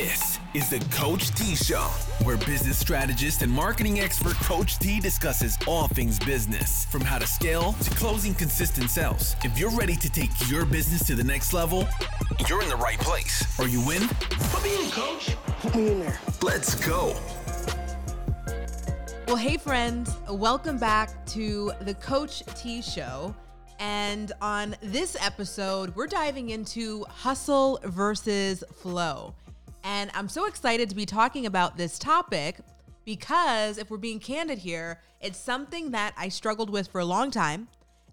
This is the Coach T Show, where business strategist and marketing expert Coach T discusses all things business, from how to scale to closing consistent sales. If you're ready to take your business to the next level, you're in the right place. Are you in? Put me in, coach. Put me in there. Let's go. Well, hey, friends, welcome back to the Coach T Show. And on this episode, we're diving into hustle versus flow. And I'm so excited to be talking about this topic because if we're being candid here, it's something that I struggled with for a long time.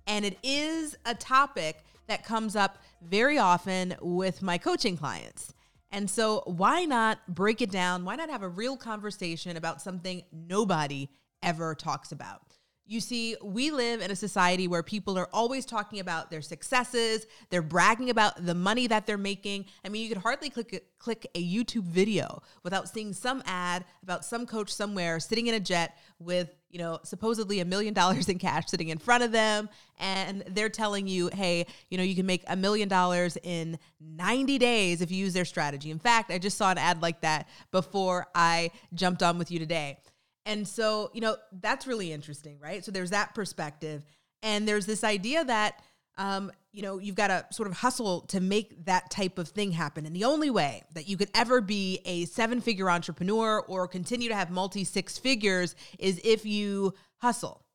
And it is a topic that comes up very often with my coaching clients. And so, why not break it down? Why not have a real conversation about something nobody ever talks about? You see, we live in a society where people are always talking about their successes. They're bragging about the money that they're making. I mean, you could hardly click a, click a YouTube video without seeing some ad about some coach somewhere sitting in a jet with, you know, supposedly a million dollars in cash sitting in front of them and they're telling you, "Hey, you know, you can make a million dollars in 90 days if you use their strategy." In fact, I just saw an ad like that before I jumped on with you today. And so, you know, that's really interesting, right? So there's that perspective. And there's this idea that, um, you know, you've got to sort of hustle to make that type of thing happen. And the only way that you could ever be a seven figure entrepreneur or continue to have multi six figures is if you hustle.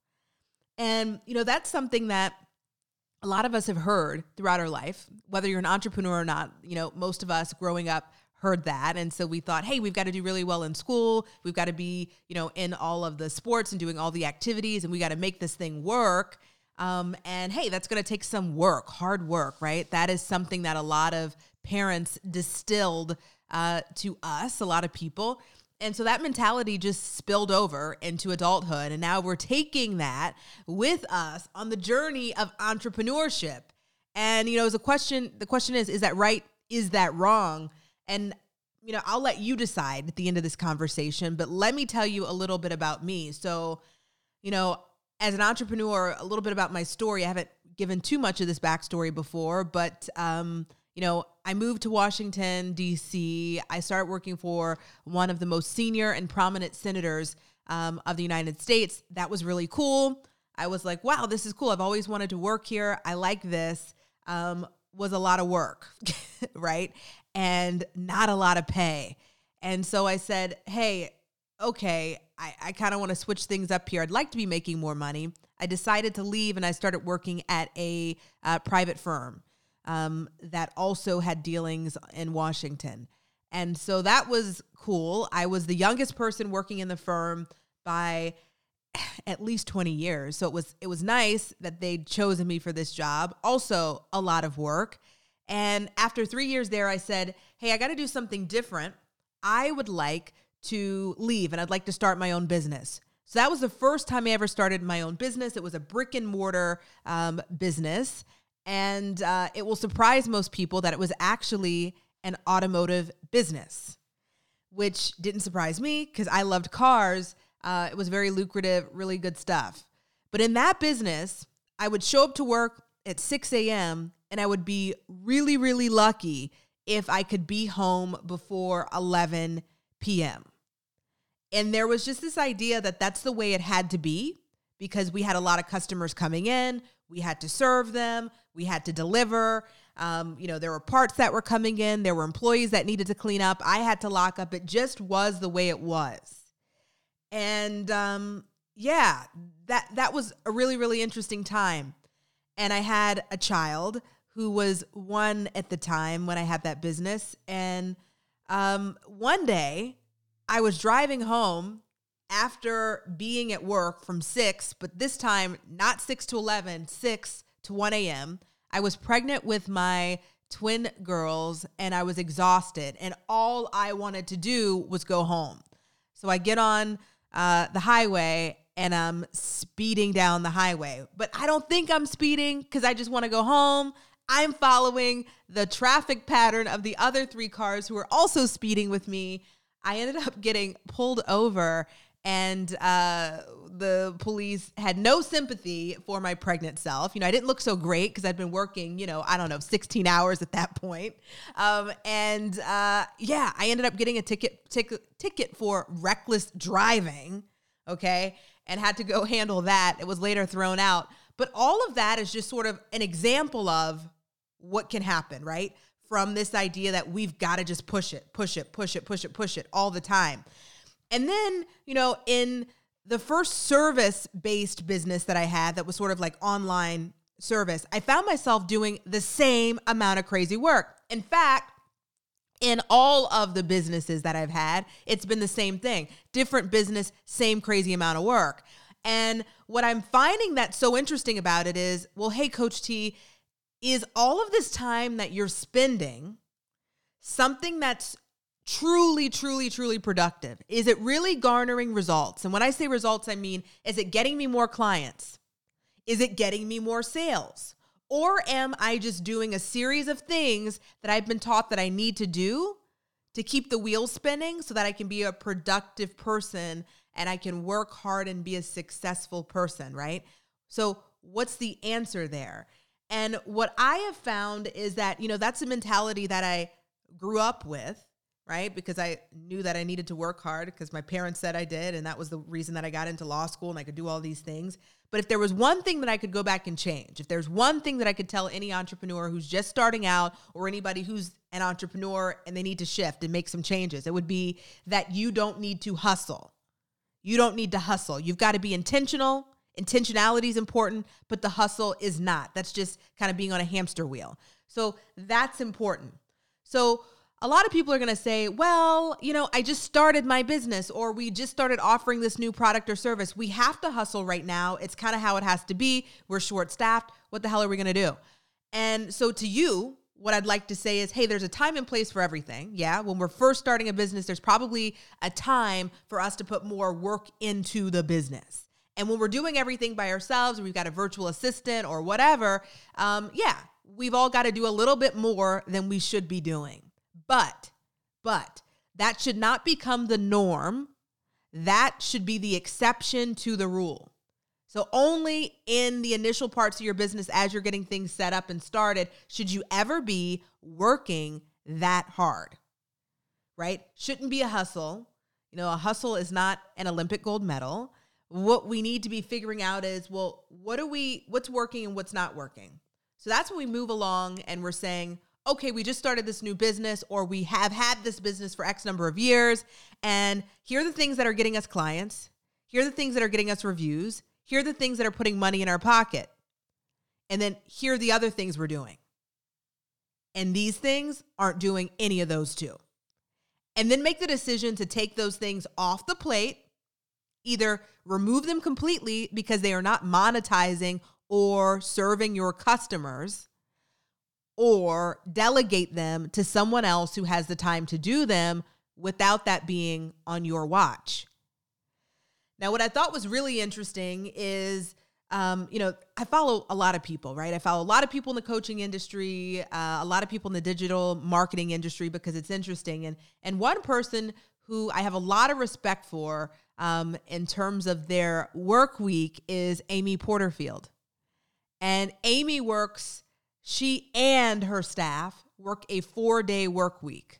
And, you know, that's something that a lot of us have heard throughout our life, whether you're an entrepreneur or not. You know, most of us growing up heard that. And so we thought hey we've got to do really well in school. We've got to be you know in all of the sports and doing all the activities and we got to make this thing work. Um, and hey that's going to take some work hard work right? That is something that a lot of parents distilled uh, to us a lot of people. And so that mentality just spilled over into adulthood and now we're taking that with us on the journey of entrepreneurship. And you know as a question the question is is that right? Is that wrong and you know, I'll let you decide at the end of this conversation, but let me tell you a little bit about me. So, you know, as an entrepreneur, a little bit about my story. I haven't given too much of this backstory before, but um, you know, I moved to Washington, D.C. I started working for one of the most senior and prominent senators um, of the United States. That was really cool. I was like, wow, this is cool. I've always wanted to work here. I like this. Um, was a lot of work, right? And not a lot of pay. And so I said, hey, okay, I, I kind of want to switch things up here. I'd like to be making more money. I decided to leave and I started working at a uh, private firm um, that also had dealings in Washington. And so that was cool. I was the youngest person working in the firm by at least 20 years. So it was it was nice that they'd chosen me for this job. Also a lot of work. And after three years there, I said, Hey, I got to do something different. I would like to leave and I'd like to start my own business. So that was the first time I ever started my own business. It was a brick and mortar um, business. And uh, it will surprise most people that it was actually an automotive business, which didn't surprise me because I loved cars. Uh, it was very lucrative, really good stuff. But in that business, I would show up to work at 6 a.m and I would be really, really lucky if I could be home before 11 p.m. And there was just this idea that that's the way it had to be because we had a lot of customers coming in. We had to serve them. We had to deliver. Um, you know, there were parts that were coming in. There were employees that needed to clean up. I had to lock up. It just was the way it was. And um, yeah, that that was a really really interesting time. And I had a child who was one at the time when I had that business. And um, one day I was driving home after being at work from six, but this time not six to 11, six to 1 a.m. I was pregnant with my twin girls and I was exhausted. And all I wanted to do was go home. So I get on uh, the highway and I'm speeding down the highway. But I don't think I'm speeding because I just want to go home. I'm following the traffic pattern of the other three cars who were also speeding with me. I ended up getting pulled over and uh, the police had no sympathy for my pregnant self. You know, I didn't look so great because I'd been working, you know, I don't know, 16 hours at that point. Um, and uh, yeah, I ended up getting a ticket, ticket, ticket for reckless driving. Okay, and had to go handle that. It was later thrown out. But all of that is just sort of an example of what can happen, right? From this idea that we've got to just push it, push it, push it, push it, push it all the time. And then, you know, in the first service based business that I had that was sort of like online service, I found myself doing the same amount of crazy work. In fact, in all of the businesses that I've had, it's been the same thing. Different business, same crazy amount of work. And what I'm finding that's so interesting about it is, well, hey, Coach T, is all of this time that you're spending something that's truly, truly, truly productive? Is it really garnering results? And when I say results, I mean, is it getting me more clients? Is it getting me more sales? Or am I just doing a series of things that I've been taught that I need to do to keep the wheels spinning so that I can be a productive person and I can work hard and be a successful person, right? So, what's the answer there? And what I have found is that, you know, that's a mentality that I grew up with, right? Because I knew that I needed to work hard because my parents said I did. And that was the reason that I got into law school and I could do all these things. But if there was one thing that I could go back and change, if there's one thing that I could tell any entrepreneur who's just starting out or anybody who's an entrepreneur and they need to shift and make some changes, it would be that you don't need to hustle. You don't need to hustle. You've got to be intentional. Intentionality is important, but the hustle is not. That's just kind of being on a hamster wheel. So that's important. So a lot of people are going to say, well, you know, I just started my business or we just started offering this new product or service. We have to hustle right now. It's kind of how it has to be. We're short staffed. What the hell are we going to do? And so to you, what I'd like to say is, hey, there's a time and place for everything. Yeah. When we're first starting a business, there's probably a time for us to put more work into the business. And when we're doing everything by ourselves, we've got a virtual assistant or whatever, um, yeah, we've all got to do a little bit more than we should be doing. But, but that should not become the norm. That should be the exception to the rule. So, only in the initial parts of your business as you're getting things set up and started should you ever be working that hard, right? Shouldn't be a hustle. You know, a hustle is not an Olympic gold medal. What we need to be figuring out is, well, what are we, what's working and what's not working? So that's when we move along and we're saying, okay, we just started this new business or we have had this business for X number of years. And here are the things that are getting us clients. Here are the things that are getting us reviews. Here are the things that are putting money in our pocket. And then here are the other things we're doing. And these things aren't doing any of those two. And then make the decision to take those things off the plate, either remove them completely because they are not monetizing or serving your customers, or delegate them to someone else who has the time to do them without that being on your watch. Now, what I thought was really interesting is, um, you know, I follow a lot of people, right? I follow a lot of people in the coaching industry, uh, a lot of people in the digital marketing industry because it's interesting. And and one person who I have a lot of respect for um, in terms of their work week is Amy Porterfield. And Amy works, she and her staff work a four day work week.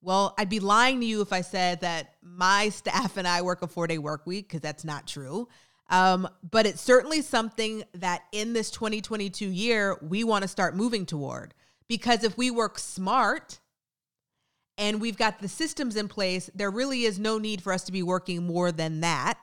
Well, I'd be lying to you if I said that my staff and I work a four day work week because that's not true. Um, but it's certainly something that in this 2022 year, we want to start moving toward. Because if we work smart and we've got the systems in place, there really is no need for us to be working more than that.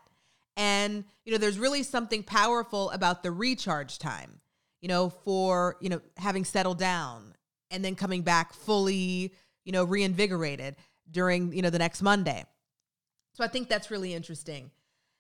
And, you know, there's really something powerful about the recharge time, you know, for, you know, having settled down and then coming back fully you know, reinvigorated during, you know, the next Monday. So I think that's really interesting.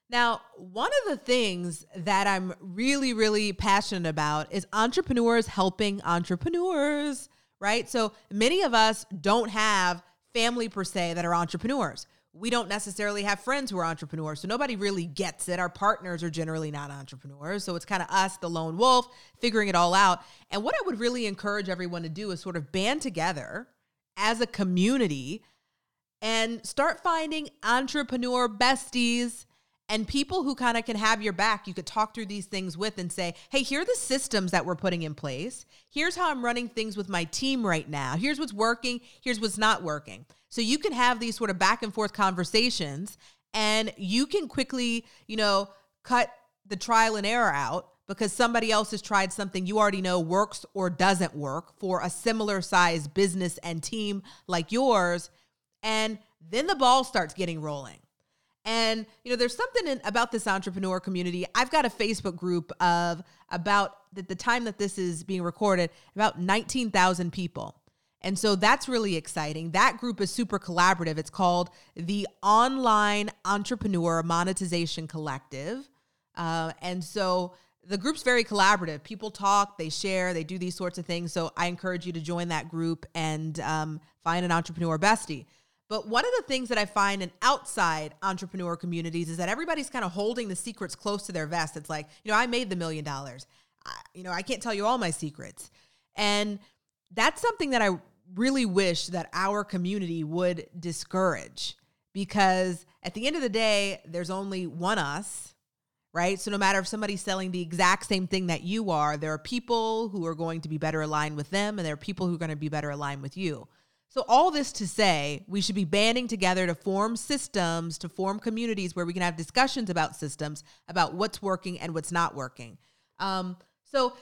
Now, one of the things that I'm really, really passionate about is entrepreneurs helping entrepreneurs, right? So many of us don't have family per se that are entrepreneurs. We don't necessarily have friends who are entrepreneurs. So nobody really gets it. Our partners are generally not entrepreneurs. So it's kind of us, the lone wolf, figuring it all out. And what I would really encourage everyone to do is sort of band together as a community and start finding entrepreneur besties and people who kind of can have your back. You could talk through these things with and say, hey, here are the systems that we're putting in place. Here's how I'm running things with my team right now. Here's what's working. Here's what's not working. So you can have these sort of back and forth conversations and you can quickly, you know, cut the trial and error out because somebody else has tried something you already know works or doesn't work for a similar size business and team like yours. And then the ball starts getting rolling. And you know, there's something in, about this entrepreneur community. I've got a Facebook group of about at the time that this is being recorded, about 19,000 people. And so that's really exciting. That group is super collaborative. It's called the Online Entrepreneur Monetization Collective. Uh, and so the group's very collaborative. People talk, they share, they do these sorts of things. So I encourage you to join that group and um, find an entrepreneur bestie. But one of the things that I find in outside entrepreneur communities is that everybody's kind of holding the secrets close to their vest. It's like, you know, I made the million dollars. You know, I can't tell you all my secrets. And that's something that I really wish that our community would discourage because at the end of the day, there's only one us, right? So no matter if somebody's selling the exact same thing that you are, there are people who are going to be better aligned with them and there are people who are going to be better aligned with you. So, all this to say, we should be banding together to form systems, to form communities where we can have discussions about systems, about what's working and what's not working. Um, so,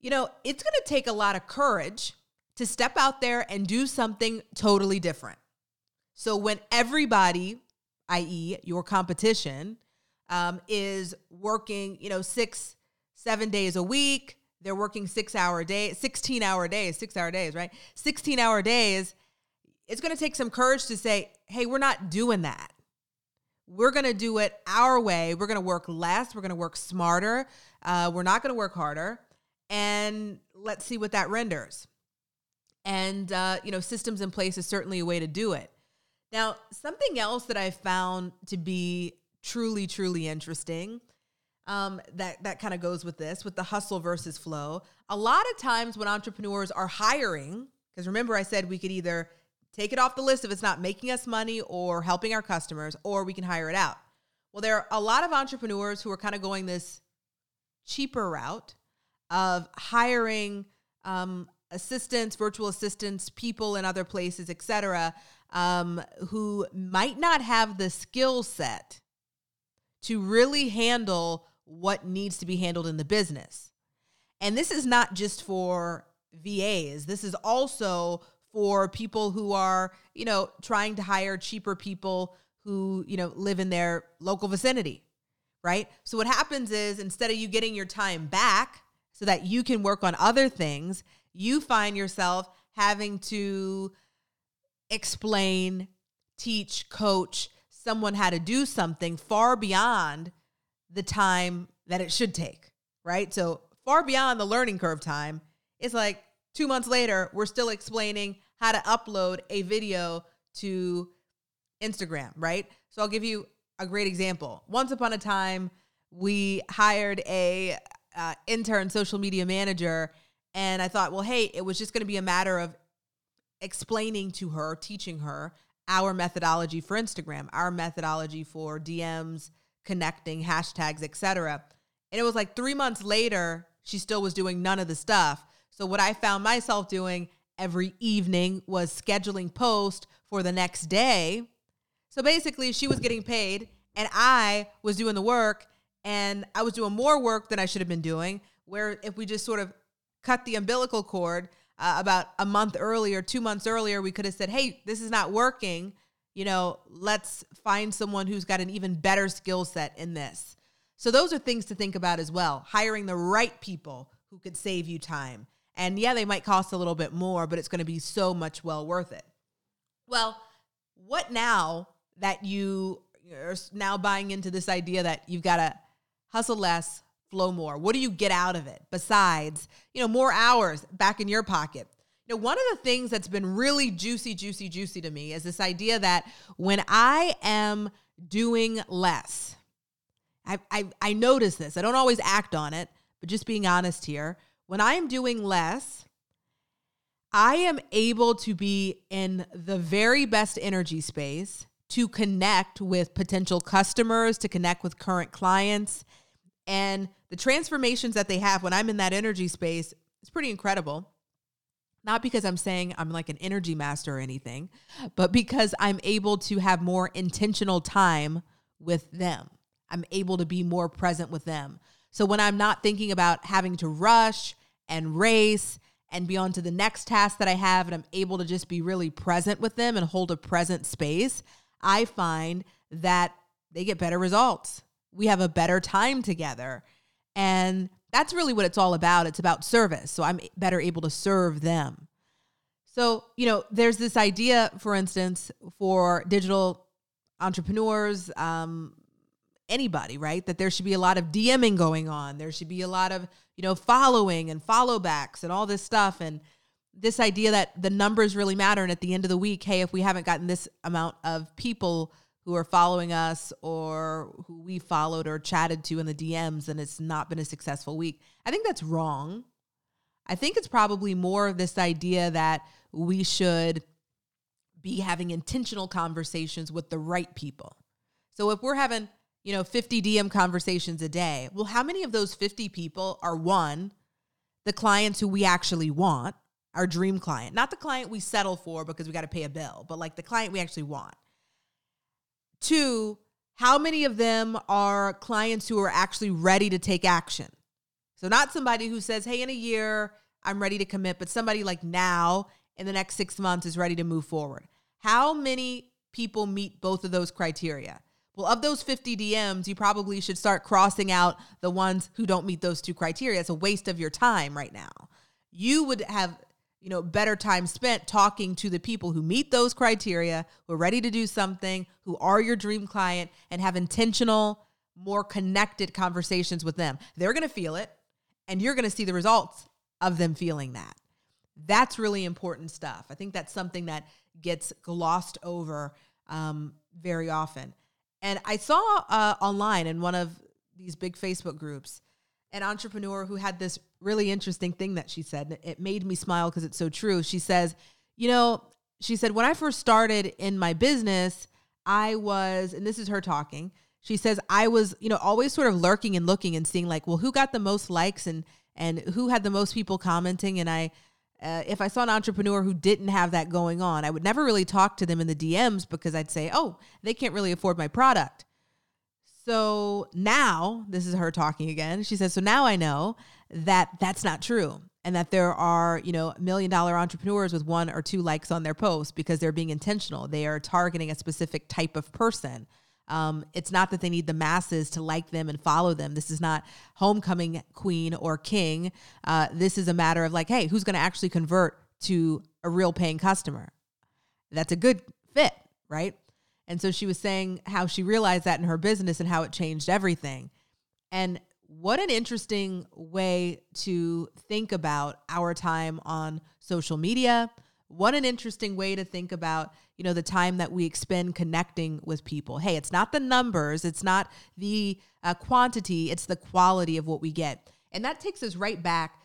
you know, it's going to take a lot of courage to step out there and do something totally different. So, when everybody, i.e., your competition, um, is working, you know, six, seven days a week, they're working six hour days, 16 hour days, six hour days, right? 16 hour days it's going to take some courage to say, hey, we're not doing that. We're going to do it our way. We're going to work less. We're going to work smarter. Uh, we're not going to work harder. And let's see what that renders. And, uh, you know, systems in place is certainly a way to do it. Now, something else that I found to be truly, truly interesting um, that, that kind of goes with this, with the hustle versus flow. A lot of times when entrepreneurs are hiring, because remember I said we could either take it off the list if it's not making us money or helping our customers, or we can hire it out. Well, there are a lot of entrepreneurs who are kind of going this cheaper route of hiring um, assistants, virtual assistants, people in other places, etc., um, who might not have the skill set to really handle what needs to be handled in the business. And this is not just for VAs. This is also for people who are, you know, trying to hire cheaper people who, you know, live in their local vicinity, right? So what happens is instead of you getting your time back so that you can work on other things, you find yourself having to explain, teach, coach someone how to do something far beyond the time that it should take, right? So far beyond the learning curve time. It's like two months later, we're still explaining how to upload a video to Instagram, right? So I'll give you a great example. Once upon a time, we hired a uh, intern social media manager, and I thought, well, hey, it was just going to be a matter of explaining to her, teaching her our methodology for Instagram, our methodology for DMs, connecting, hashtags, etc. And it was like three months later, she still was doing none of the stuff. So what I found myself doing every evening was scheduling post for the next day. So basically, she was getting paid and I was doing the work and I was doing more work than I should have been doing. Where if we just sort of cut the umbilical cord uh, about a month earlier, two months earlier, we could have said, hey, this is not working. You know, let's find someone who's got an even better skill set in this. So, those are things to think about as well. Hiring the right people who could save you time and yeah, they might cost a little bit more, but it's going to be so much well worth it. Well, what now that you are now buying into this idea that you've got to hustle less, flow more? What do you get out of it besides, you know, more hours back in your pocket? You know, one of the things that's been really juicy, juicy, juicy to me is this idea that when I am doing less, I, I, I notice this. I don't always act on it, but just being honest here when I am doing less, I am able to be in the very best energy space to connect with potential customers, to connect with current clients. And the transformations that they have when I'm in that energy space is pretty incredible. Not because I'm saying I'm like an energy master or anything, but because I'm able to have more intentional time with them. I'm able to be more present with them. So when I'm not thinking about having to rush and race and be on to the next task that I have, and I'm able to just be really present with them and hold a present space, I find that they get better results. We have a better time together. And that's really what it's all about. It's about service. So I'm better able to serve them. So, you know, there's this idea, for instance, for digital entrepreneurs, um, anybody, right? That there should be a lot of DMing going on. There should be a lot of, you know, following and follow backs and all this stuff. And this idea that the numbers really matter. And at the end of the week, hey, if we haven't gotten this amount of people who are following us or who we followed or chatted to in the DMs, then it's not been a successful week. I think that's wrong. I think it's probably more of this idea that we should be having intentional conversations with the right people. So if we're having you know, 50 DM conversations a day. Well, how many of those 50 people are one, the clients who we actually want, our dream client, not the client we settle for because we got to pay a bill, but like the client we actually want. Two, how many of them are clients who are actually ready to take action? So, not somebody who says, hey, in a year, I'm ready to commit, but somebody like now in the next six months is ready to move forward. How many people meet both of those criteria? Well, of those 50 DMs, you probably should start crossing out the ones who don't meet those two criteria. It's a waste of your time right now. You would have, you know, better time spent talking to the people who meet those criteria, who are ready to do something, who are your dream client, and have intentional, more connected conversations with them. They're going to feel it, and you're going to see the results of them feeling that. That's really important stuff. I think that's something that gets glossed over um, very often. And I saw uh, online in one of these big Facebook groups an entrepreneur who had this really interesting thing that she said. It made me smile because it's so true. She says, You know, she said, when I first started in my business, I was, and this is her talking. She says, I was, you know, always sort of lurking and looking and seeing like, well, who got the most likes and and who had the most people commenting. And I uh, if I saw an entrepreneur who didn't have that going on, I would never really talk to them in the DMs because I'd say, oh, they can't really afford my product. So now, this is her talking again. She says, so now I know that that's not true and that there are, you know, million dollar entrepreneurs with one or two likes on their post because they're being intentional. They are targeting a specific type of person. Um, it's not that they need the masses to like them and follow them. This is not homecoming queen or king. Uh, this is a matter of like, hey, who's going to actually convert to a real paying customer? That's a good fit, right? And so she was saying how she realized that in her business and how it changed everything. And what an interesting way to think about our time on social media. What an interesting way to think about you know the time that we expend connecting with people. Hey it's not the numbers it's not the uh, quantity it's the quality of what we get. And that takes us right back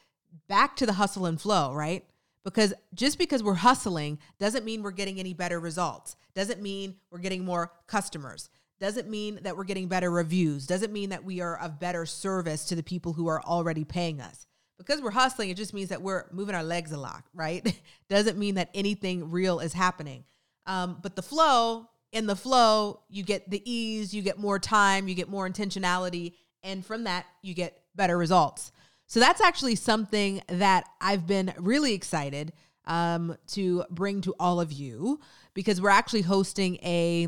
back to the hustle and flow right? Because just because we're hustling doesn't mean we're getting any better results. Doesn't mean we're getting more customers. Doesn't mean that we're getting better reviews. Doesn't mean that we are of better service to the people who are already paying us because we're hustling it just means that we're moving our legs a lot right doesn't mean that anything real is happening um, but the flow, in the flow, you get the ease, you get more time, you get more intentionality, and from that, you get better results. So that's actually something that I've been really excited um, to bring to all of you because we're actually hosting a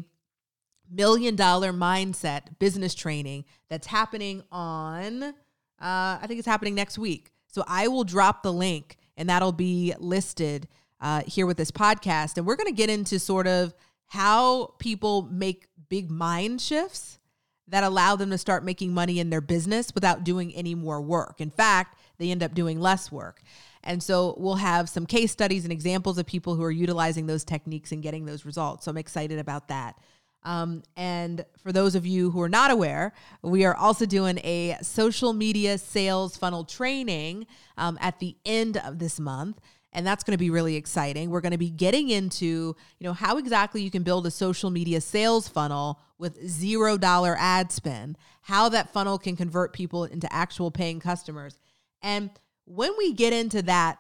million dollar mindset business training that's happening on, uh, I think it's happening next week. So I will drop the link and that'll be listed uh, here with this podcast. And we're going to get into sort of how people make big mind shifts that allow them to start making money in their business without doing any more work. In fact, they end up doing less work. And so we'll have some case studies and examples of people who are utilizing those techniques and getting those results. So I'm excited about that. Um, and for those of you who are not aware, we are also doing a social media sales funnel training um, at the end of this month. and that's going to be really exciting. We're going to be getting into, you know, how exactly you can build a social media sales funnel with $0 ad spend, how that funnel can convert people into actual paying customers. And when we get into that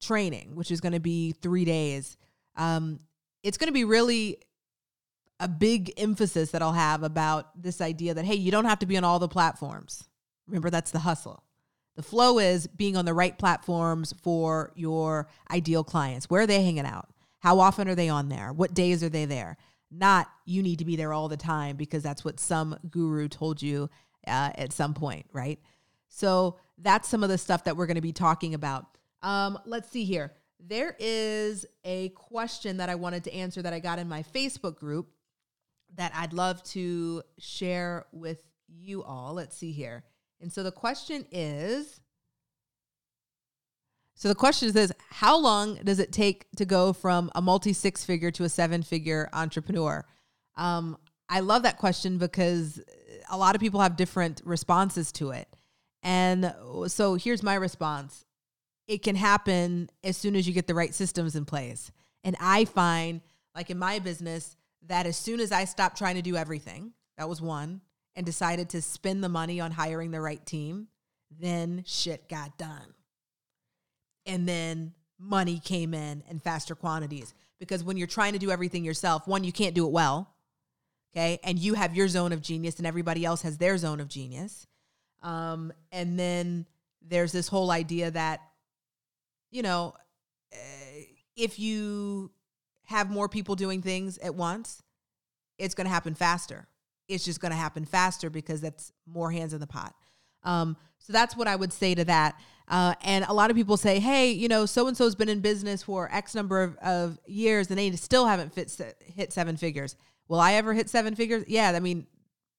training, which is going to be 3 days, um, it's going to be really a big emphasis that I'll have about this idea that hey, you don't have to be on all the platforms. Remember that's the hustle. The flow is being on the right platforms for your ideal clients. Where are they hanging out? How often are they on there? What days are they there? Not you need to be there all the time because that's what some guru told you uh, at some point, right? So that's some of the stuff that we're going to be talking about. Um, let's see here. There is a question that I wanted to answer that I got in my Facebook group that I'd love to share with you all. Let's see here. And so the question is so the question is this how long does it take to go from a multi six figure to a seven figure entrepreneur? Um, I love that question because a lot of people have different responses to it. And so here's my response it can happen as soon as you get the right systems in place. And I find, like in my business, that as soon as I stopped trying to do everything, that was one, and decided to spend the money on hiring the right team, then shit got done. And then money came in in faster quantities. Because when you're trying to do everything yourself, one, you can't do it well. Okay. And you have your zone of genius, and everybody else has their zone of genius. Um, and then there's this whole idea that, you know, eh, if you have more people doing things at once, it's going to happen faster it's just going to happen faster because that's more hands in the pot. Um, so that's what I would say to that. Uh, and a lot of people say, hey, you know, so and so's been in business for X number of, of years and they still haven't fit, hit seven figures. Will I ever hit seven figures? Yeah, I mean,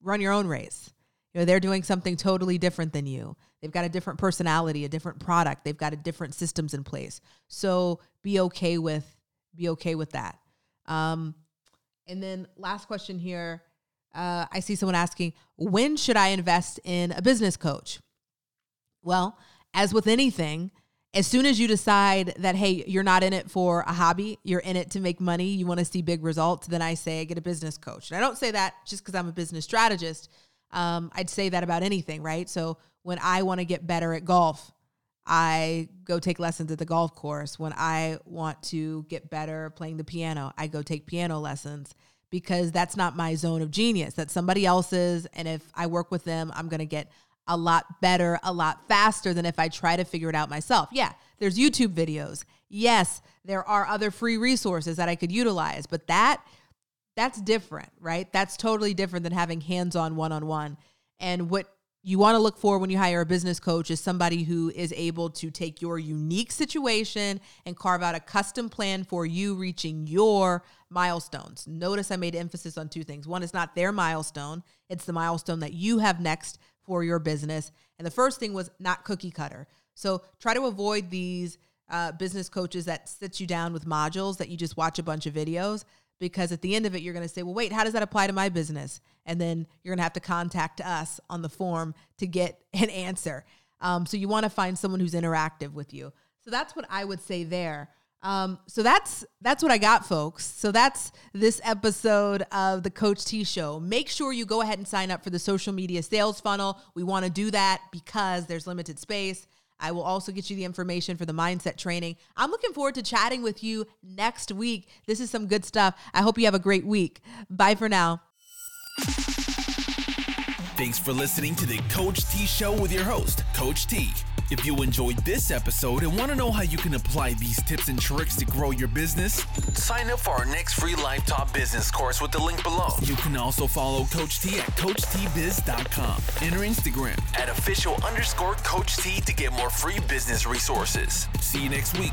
run your own race. You know, they're doing something totally different than you. They've got a different personality, a different product. They've got a different systems in place. So be okay with be okay with that. Um, and then last question here uh, I see someone asking, when should I invest in a business coach? Well, as with anything, as soon as you decide that, hey, you're not in it for a hobby, you're in it to make money, you want to see big results, then I say get a business coach. And I don't say that just because I'm a business strategist. Um, I'd say that about anything, right? So when I want to get better at golf, I go take lessons at the golf course. When I want to get better playing the piano, I go take piano lessons because that's not my zone of genius. That's somebody else's. And if I work with them, I'm going to get a lot better, a lot faster than if I try to figure it out myself. Yeah, there's YouTube videos. Yes, there are other free resources that I could utilize, but that that's different, right? That's totally different than having hands-on one-on-one. And what you want to look for when you hire a business coach is somebody who is able to take your unique situation and carve out a custom plan for you reaching your milestones. Notice I made emphasis on two things. One is not their milestone, it's the milestone that you have next for your business. And the first thing was not cookie cutter. So try to avoid these uh, business coaches that sit you down with modules that you just watch a bunch of videos because at the end of it, you're going to say, well, wait, how does that apply to my business? And then you're going to have to contact us on the form to get an answer. Um, so you want to find someone who's interactive with you. So that's what I would say there. Um, so that's that's what I got, folks. So that's this episode of the Coach T Show. Make sure you go ahead and sign up for the social media sales funnel. We want to do that because there's limited space. I will also get you the information for the mindset training. I'm looking forward to chatting with you next week. This is some good stuff. I hope you have a great week. Bye for now. Thanks for listening to the Coach T Show with your host, Coach T. If you enjoyed this episode and want to know how you can apply these tips and tricks to grow your business, sign up for our next free Live Talk business course with the link below. You can also follow Coach T at CoachTBiz.com and our Instagram at official underscore Coach T to get more free business resources. See you next week.